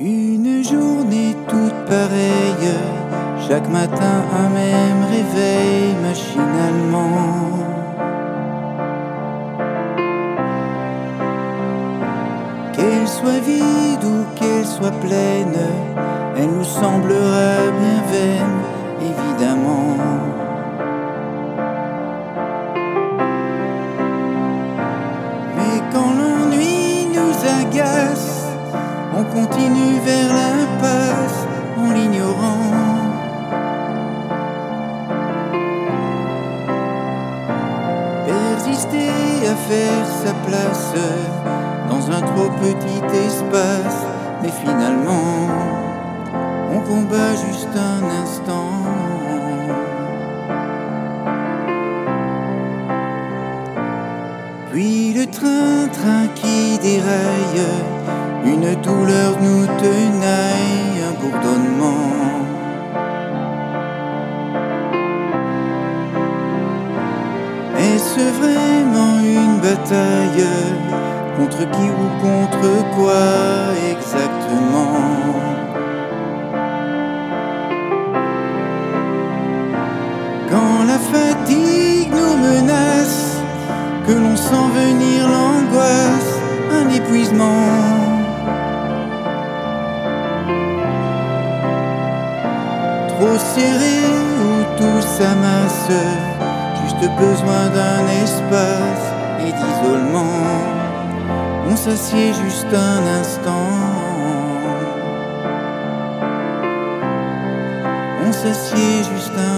Une journée toute pareille, chaque matin un même réveil machinalement. Qu'elle soit vide ou qu'elle soit pleine, elle nous semblera bien vaine, évidemment. Mais quand l'ennui nous agace, continue vers l'impasse en l'ignorant. Persister à faire sa place dans un trop petit espace, mais finalement, on combat juste un instant. Puis le train-train qui déraille, une douleur nous tenaille, un bourdonnement. Est-ce vraiment une bataille Contre qui ou contre quoi exactement? Quand la fatigue nous menace, que l'on sent venir l'angoisse, un épuisement. Trop serré ou tout s'amasse, juste besoin d'un espace et d'isolement. On s'assied juste un instant. On s'assied juste un